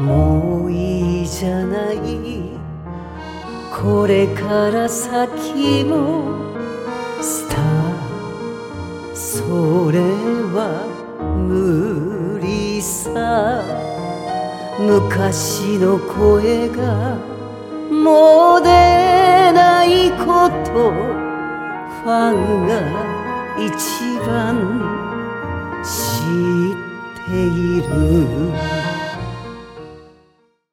もういいじゃない。これから先もスター。それは無理さ。昔の声がもう出ないこと。ファンが一番知っている。